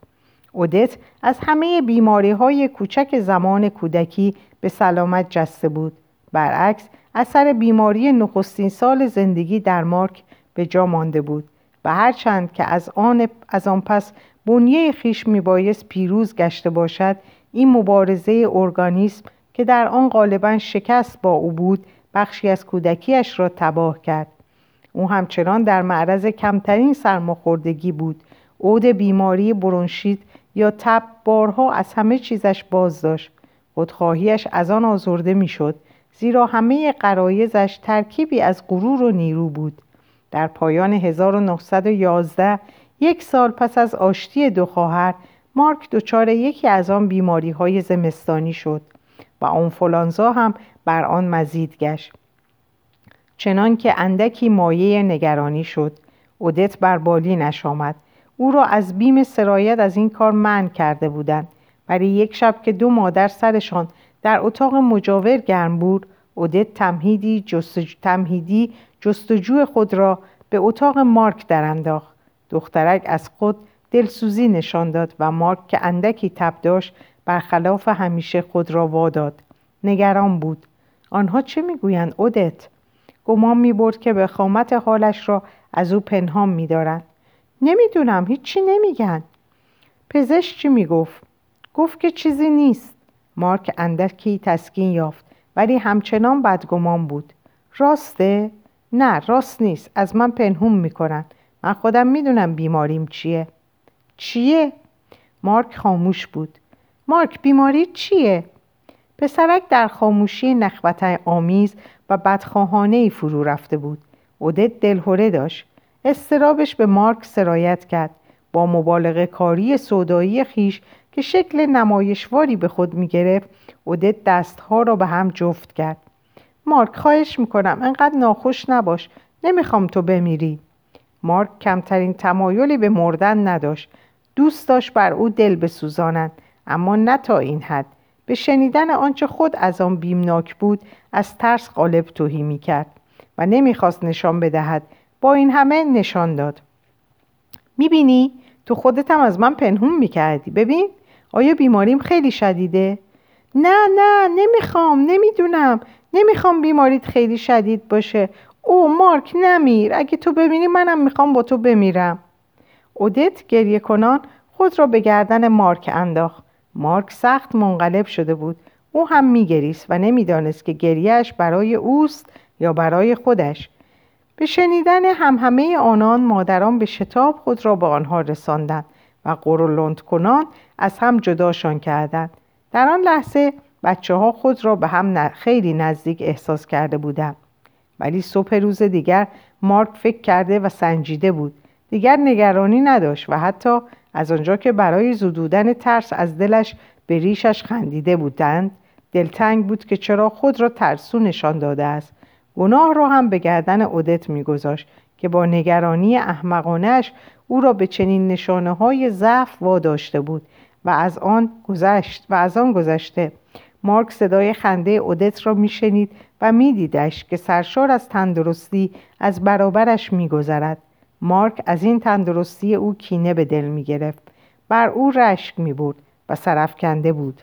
اودت از همه بیماری های کوچک زمان کودکی به سلامت جسته بود. برعکس اثر بیماری نخستین سال زندگی در مارک به جا مانده بود و هرچند که از آن, از آن پس بنیه خیش میبایست پیروز گشته باشد این مبارزه ارگانیسم که در آن غالبا شکست با او بود بخشی از کودکیش را تباه کرد. او همچنان در معرض کمترین سرماخوردگی بود. عود بیماری برونشید یا تب بارها از همه چیزش باز داشت خودخواهیش از آن آزرده می‌شد زیرا همه قرایزش ترکیبی از غرور و نیرو بود. در پایان 1911 یک سال پس از آشتی دو خواهر مارک دچار یکی از آن بیماری های زمستانی شد و آنفولانزا هم بر آن مزید گشت. چنان که اندکی مایه نگرانی شد اودت بر بالینش آمد او را از بیم سرایت از این کار منع کرده بودند. برای یک شب که دو مادر سرشان در اتاق مجاور گرم بود اودت تمهیدی جستجو, تمهیدی جستجو خود را به اتاق مارک در انداخت. دخترک از خود دلسوزی نشان داد و مارک که اندکی تب داشت برخلاف همیشه خود را واداد نگران بود. آنها چه می‌گویند اودت گمان می‌برد که به خامت حالش را از او پنهان میدارند. نمی‌دونم هیچی نمیگن. پزشک چی می‌گفت؟ گفت که چیزی نیست. مارک اندکی تسکین یافت ولی همچنان بدگمان بود. راسته؟ نه راست نیست. از من پنهون می‌کنن. من خودم می‌دونم بیماریم چیه. چیه؟ مارک خاموش بود. مارک بیماری چیه؟ پسرک در خاموشی نخوت آمیز و بدخواهانه ای فرو رفته بود. اودت دلهوره داشت. استرابش به مارک سرایت کرد. با مبالغه کاری صدایی خیش که شکل نمایشواری به خود می گرفت اودت دستها را به هم جفت کرد. مارک خواهش می‌کنم انقدر ناخوش نباش. نمی‌خوام تو بمیری. مارک کمترین تمایلی به مردن نداشت. دوست داشت بر او دل بسوزانند اما نه تا این حد. به شنیدن آنچه خود از آن بیمناک بود از ترس غالب توهی می‌کرد و نمی‌خواست نشان بدهد. با این همه نشان داد. می‌بینی؟ تو خودت هم از من پنهون می‌کردی. ببین؟ آیا بیماریم خیلی شدیده؟ نه نه نمی‌خوام نمی‌دونم. نمی‌خوام بیماریت خیلی شدید باشه. او مارک نمیر. اگه تو ببینی منم می‌خوام با تو بمیرم. اودت گریه کنان خود را به گردن مارک انداخت. مارک سخت منقلب شده بود. او هم میگریست و نمی‌دانست که گریهش برای اوست یا برای خودش. به شنیدن همه آنان مادران به شتاب خود را به آنها رساندند. و قرولند کنان از هم جداشان کردند. در آن لحظه بچه ها خود را به هم خیلی نزدیک احساس کرده بودند. ولی صبح روز دیگر مارک فکر کرده و سنجیده بود. دیگر نگرانی نداشت و حتی از آنجا که برای زدودن ترس از دلش به ریشش خندیده بودند دلتنگ بود که چرا خود را ترسو نشان داده است. گناه را هم به گردن اودت میگذاشت. که با نگرانی احمقانش او را به چنین نشانه های ضعف واداشته بود و از آن گذشت و از آن گذشته. مارک صدای خنده اودت را میشنید و میدیدش که سرشار از تندرستی از برابرش میگذرد. مارک از این تندرستی او کینه به دل می‌گرفت. بر او رشک می‌برد و سرفکنده بود.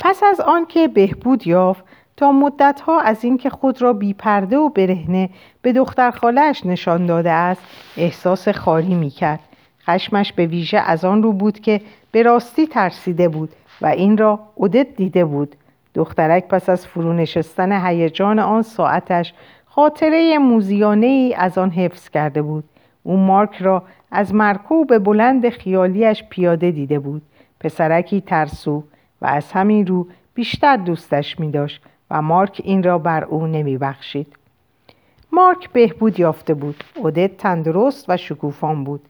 پس از آنکه بهبود یافت تا مدتها از اینکه خود را بیپرده و برهنه به دختر خالش نشان داده است احساس خاری می‌کرد. خشمش به ویژه از آن رو بود که به راستی ترسیده بود و این را اودت دیده بود. دخترک پس از فرو نشستن هیجان آن ساعتش خاطره موزیانه ای از آن حفظ کرده بود. او مارک را از مرکوب بلند خیالیش پیاده دیده بود. پسرکی ترسو و از همین رو بیشتر دوستش می داشت و مارک این را بر او نمی بخشید. مارک بهبود یافته بود اودت تندرست و شکوفان بود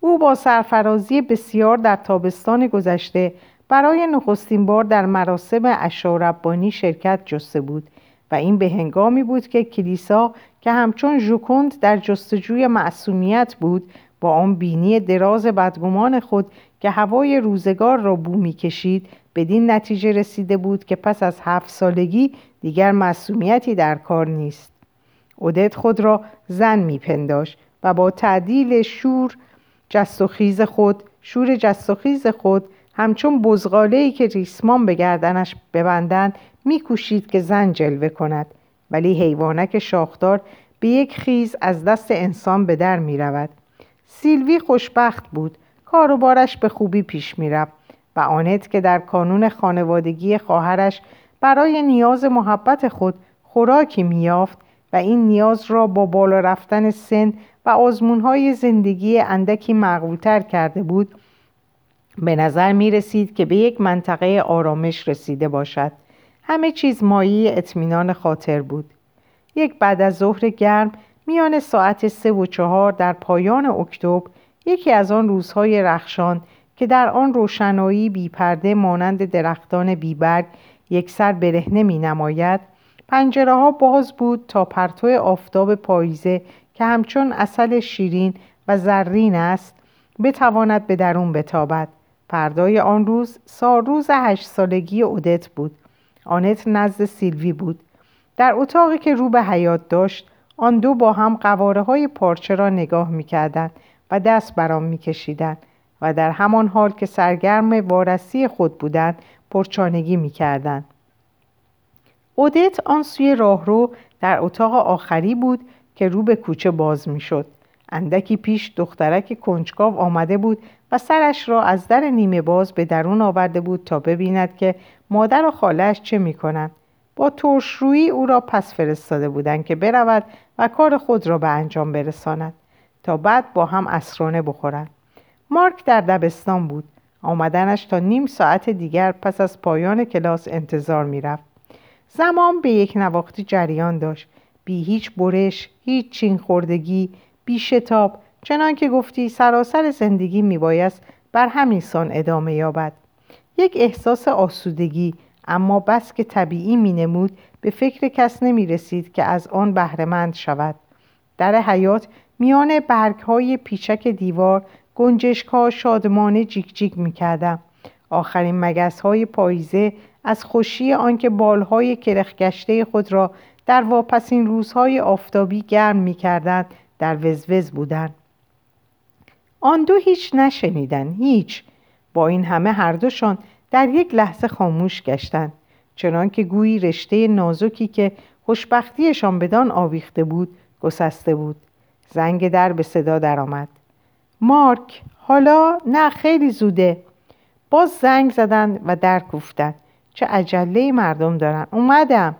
او با سرفرازی بسیار در تابستان گذشته برای نخستین بار در مراسم اشاربانی شرکت جسته بود و این به هنگامی بود که کلیسا که همچون ژوکند در جستجوی معصومیت بود با آن بینی دراز بدگمان خود که هوای روزگار را بو می‌کشید بدین نتیجه رسیده بود که پس از هفت سالگی دیگر معصومیتی در کار نیست. اودت خود را زن میپنداش و با تعدیل شور جست و خیز خود شور جست و خیز خود همچون بزغاله که ریسمان به گردنش ببندند میکوشید که زن جلوه کند. ولی حیوانک شاخدار به یک خیز از دست انسان به در می رود. سیلوی خوشبخت بود. کاروبارش به خوبی پیش می رفت و آنت که در کانون خانوادگی خواهرش برای نیاز محبت خود خوراکی میافت و این نیاز را با بالا رفتن سن و آزمونهای زندگی اندکی معقولتر کرده بود به نظر می رسید که به یک منطقه آرامش رسیده باشد. همه چیز مایه اطمینان خاطر بود. یک بعد از ظهر گرم میان ساعت سه و چهار در پایان اکتبر یکی از آن روزهای رخشان که در آن روشنایی بیپرده مانند درختان بیبرگ یکسر برهنه می نماید پنجره ها باز بود تا پرتو آفتاب پاییزه که همچون اصل شیرین و زرین است بتواند به درون بتابد. فردای آن روز روز هشت سالگی اودت بود. آنت نزد سیلوی بود. در اتاقی که رو به حیات داشت آن دو با هم قواره های پارچه را نگاه می‌کردند و دست برام میکشیدند. و در همان حال که سرگرم وارسی خود بودند پرچانگی می‌کردند. اودت آن سوی راهرو در اتاق آخری بود که رو به کوچه باز می‌شد. اندکی پیش دخترک کنجکاو آمده بود و سرش را از در نیمه باز به درون آورده بود تا ببیند که مادر و خالش چه می‌کنند. با ترشرویی او را پس فرستاده بودند که برود و کار خود را به انجام برساند تا بعد با هم اسرانه بخورند. مارک در دبستان بود. آمدنش تا نیم ساعت دیگر پس از پایان کلاس انتظار می‌رفت. زمان به یک نواختی جریان داشت. بی هیچ برش هیچ چین خوردگی بی شتاب چنان که گفتی سراسر زندگی میبایست بر همین سان ادامه یابد. یک احساس آسودگی اما بس که طبیعی مینمود به فکر کس نمی رسید که از آن بهرهمند شود. در حیات میان برگ های پیچک دیوار گنجشک ها شادمانه جیک جیک می کردم. آخرین مگس های پاییزه از خوشی آنکه بالهای کرخگشته خود را در واپسین روزهای آفتابی گرم می کردند در وزوز بودند. آن دو هیچ نشنیدن هیچ با این همه هر دوشان در یک لحظه خاموش گشتند چنانکه گویی رشته نازکی که خوشبختیشان بدان آویخته بود گسسته بود زنگ در به صدا درآمد مارک حالا نه خیلی زوده. باز زنگ زدند و در کوفتند چه عجله مردم دارن. اومدم.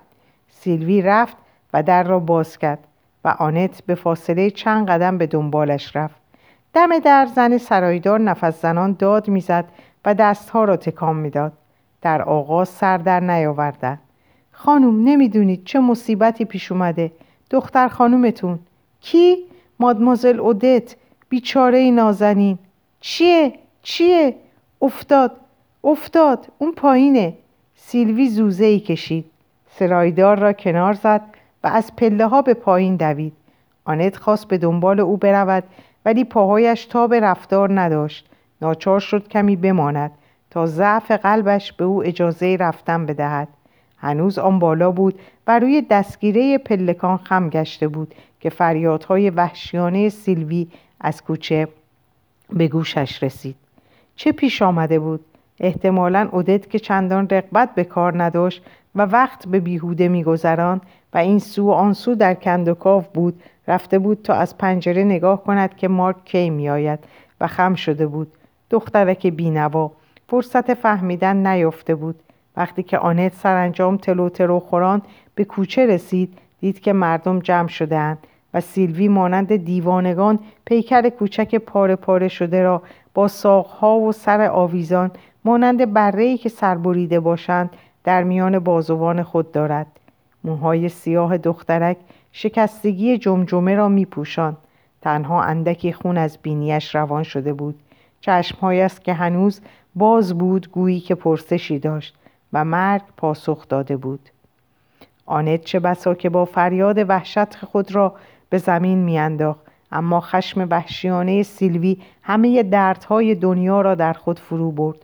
سیلوی رفت و در را باز کرد و آنت به فاصله چند قدم به دنبالش رفت. دم در زن سرایدار نفس زنان داد می‌زد و دستها را تکان می‌داد. در آغاز سر در نیاوردن. خانم نمی‌دونید چه مصیبتی پیش اومده. دختر خانومتون. کی؟ مادمازل اودت. بیچاره نازنین. چیه؟ چیه؟ افتاد. افتاد. اون پایینه. سیلوی زوزه ای کشید. سرایدار را کنار زد و از پله ها به پایین دوید. آنت خواست به دنبال او برود ولی پاهایش تاب رفتار نداشت. ناچار شد کمی بماند تا ضعف قلبش به او اجازه رفتن بدهد. هنوز آن بالا بود و روی دستگیره پلکان خم گشته بود که فریادهای وحشیانه سیلوی از کوچه به گوشش رسید. چه پیش آمده بود؟ احتمالا اودت که چندان رقبت به کار نداشت و وقت به بیهوده میگذران و این سو و آن سو در کندوکاو بود رفته بود تا از پنجره نگاه کند که مارک کی میآید و خم شده بود. دخترک بینوا فرصت فهمیدن نیافته بود. وقتی که آنت سرانجام تلو ترو خوران به کوچه رسید دید که مردم جمع شدهاند. و سیلوی مانند دیوانگان پیکر کوچک پاره پاره شده را با ساقها و سر آویزان مانند برهی که سربریده باشند در میان بازوان خود دارد. موهای سیاه دخترک شکستگی جمجمه را می پوشان. تنها اندکی خون از بینیش روان شده بود. است که هنوز باز بود گویی که پرسشی داشت و مرگ پاسخ داده بود. آنت چه بسا که با فریاد وحشت خود را به زمین میانداخت. اما خشم وحشیانه سیلوی همه دردهای دنیا را در خود فرو برد.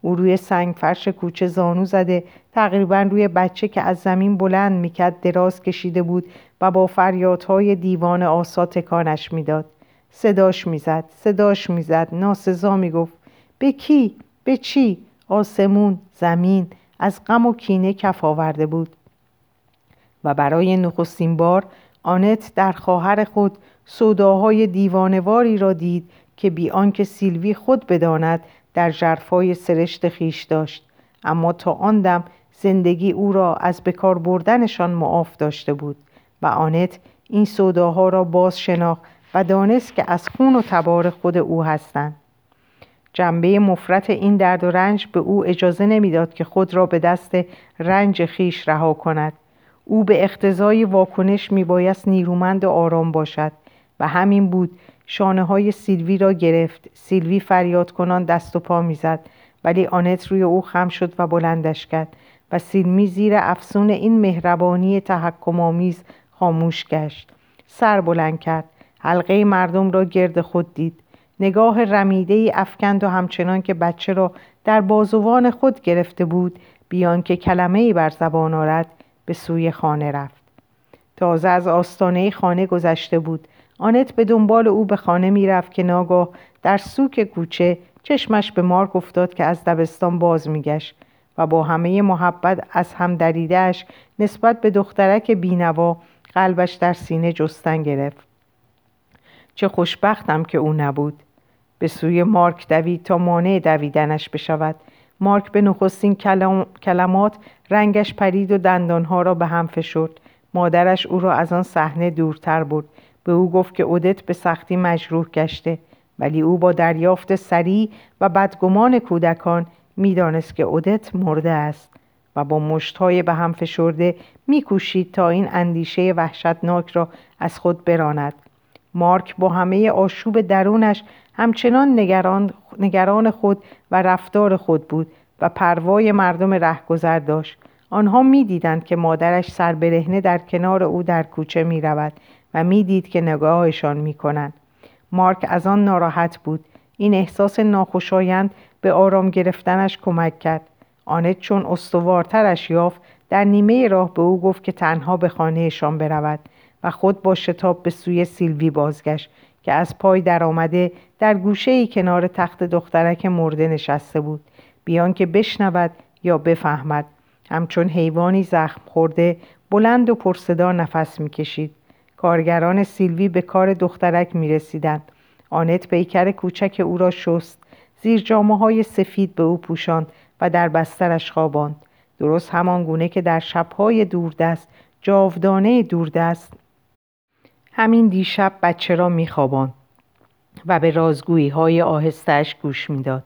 او روی سنگ فرش کوچه زانو زده تقریبا روی بچه که از زمین بلند می‌کرد دراز کشیده بود و با فریادهای دیوان آسا تکانش می‌داد. صداش می‌زد صداش می‌زد ناسزا می‌گفت. به کی؟ به چی؟ آسمون زمین. از غم و کینه کف آورده بود. و برای نخستین بار آنت در خواهر خود سوداهای دیوانواری را دید که بی آنکه سیلوی خود بداند در جرفای سرشت خیش داشت. اما تا آن دم زندگی او را از بکار بردنشان معاف داشته بود و آنت این سوداها را باز شناخت و دانست که از خون و تبار خود او هستند. جنبه مفرت این درد و رنج به او اجازه نمی‌داد که خود را به دست رنج خیش رها کند. او به اقتضای واکنش میبایست نیرومند و آرام باشد و همین بود. شانه های سیلوی را گرفت. سیلوی فریاد کنان دست و پا می‌زد ولی آنت روی او خم شد و بلندش کرد و سیلمی زیر افسون این مهربانی تحکم آمیز خاموش گشت. سر بلند کرد. حلقه مردم را گرد خود دید. نگاه رمیده ای افکند و همچنان که بچه را در بازوان خود گرفته بود بیان که کلمه ای بر زبان آرد. به سوی خانه رفت. تازه از آستانه خانه گذشته بود. آنت به دنبال او به خانه می‌رفت که ناگاه در سوک کوچه چشمش به مارک افتاد که از دبستان باز میگشت و با همه محبت از هم دریدهش نسبت به دخترک بینوا قلبش در سینه جستن گرفت. چه خوشبختم که او نبود. به سوی مارک دوید تا مانع دویدنش بشود. مارک به نخستین کلمات رنگش پرید و دندانها را به هم فشرد. مادرش او را از آن صحنه دورتر برد. به او گفت که اودت به سختی مجروح گشته. ولی او با دریافت سریع و بدگمان کودکان می‌دانست که اودت مرده است و با مشتهای به هم فشرده میکوشید تا این اندیشه وحشتناک را از خود براند. مارک با همه آشوب درونش همچنان نگران, نگران خود و رفتار خود بود و پروای مردم رهگذر داشت. آنها می‌دیدند که مادرش سربرهنه در کنار او در کوچه می رود و می‌دید که نگاهشان می کنند. مارک از آن ناراحت بود. این احساس ناخوشایند به آرام گرفتنش کمک کرد. آنت چون استوارترش یافت در نیمه راه به او گفت که تنها به خانهشان برود. و خود با شتاب به سوی سیلوی بازگشت که از پای درآمده در گوشه ای کنار تخت دخترک مرده نشسته بود. بیان که بشنود یا بفهمد. همچون حیوانی زخم خورده بلند و پرصدا نفس می‌کشید. کارگران سیلوی به کار دخترک می رسیدند. آنت پیکر کوچک او را شست. زیر جامعه های سفید به او پوشاند و در بسترش خواباند. درست همان گونه که در شبهای دوردست جاودانه دوردست همین دیشب بچه را میخواباند و به رازگویی های آهستش گوش می‌داد.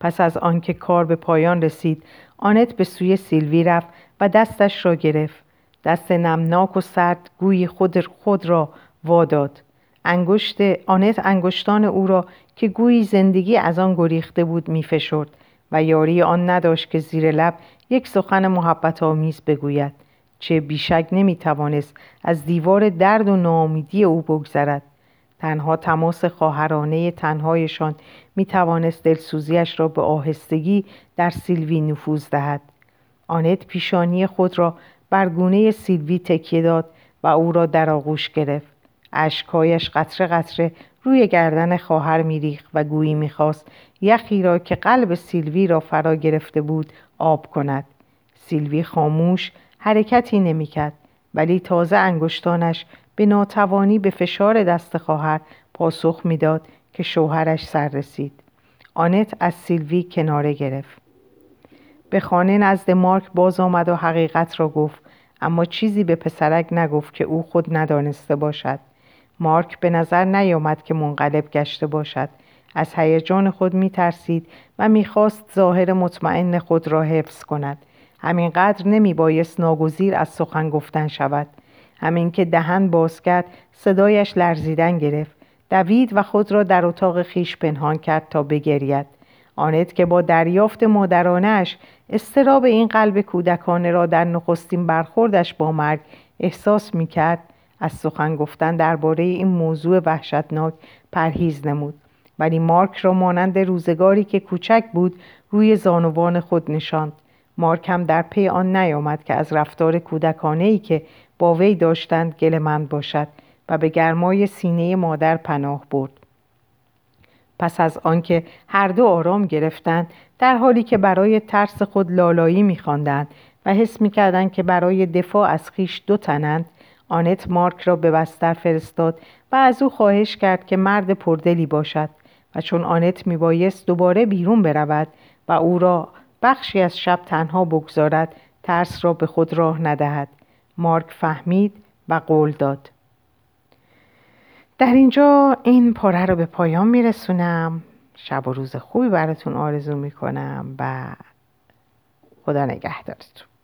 پس از آنکه کار به پایان رسید آنت به سوی سیلوی رفت و دستش را گرفت. دست نمناک و سرد گویی خود, خود را واداد. انگشت آنت انگشتان او را که گویی زندگی از آن گریخته بود میفشرد و یاری آن نداشت که زیر لب یک سخن محبت آمیز بگوید. چه بیشک نمی‌توانست از دیوار درد و ناامیدی او بگذرد. تنها تماس خواهرانه تنهایشان می‌توانست دلسوزیش را به آهستگی در سیلوی نفوذ دهد. آنت پیشانی خود را بر گونه سیلوی تکیه داد و او را در آغوش گرفت. اشکهایش قطره قطره روی گردن خواهر میریخت و گویی می‌خواست یخی را که قلب سیلوی را فرا گرفته بود آب کند. سیلوی خاموش حرکتی نمی‌کرد ولی تازه انگشتانش به ناتوانی به فشار دست خواهر پاسخ می‌داد که شوهرش سر رسید. آنت از سیلوی کناره گرفت. به خانه نزد مارک باز آمد و حقیقت را گفت اما چیزی به پسرک نگفت که او خود ندانسته باشد. مارک به نظر نیامد که منقلب گشته باشد. از هیجان خود می ترسید و می‌خواست ظاهر مطمئن خود را حفظ کند. همینقدر نمی بایست ناگزیر از سخن گفتن شود. همین که دهن باز کرد صدایش لرزیدن گرفت. دوید و خود را در اتاق خیش پنهان کرد تا بگرید. آنت که با دریافت مادرانش استراب این قلب کودکانه را در نخستین برخوردش با مرگ احساس می کرد از سخن گفتن درباره این موضوع وحشتناک پرهیز نمود. ولی مارک را مانند روزگاری که کوچک بود روی زانوان خود نشاند. مارک هم در پی آن نیامد که از رفتار کودکانه ای که با وی داشتند گلمند باشد و به گرمای سینه مادر پناه برد. پس از آنکه هر دو آرام گرفتند در حالی که برای ترس خود لالایی میخواندند و حس می‌کردند که برای دفاع از خیش دو تنند آنت مارک را به بستر فرستاد و از او خواهش کرد که مرد پردلی باشد و چون آنت میبایست دوباره بیرون برود و او را بخشی از شب تنها بگذارد ترس را به خود راه ندهد. مارک فهمید و قول داد. در اینجا این پاره رو به پایان میرسونم. شب و روز خوبی براتون آرزو می‌کنم و خدا نگهدارتون.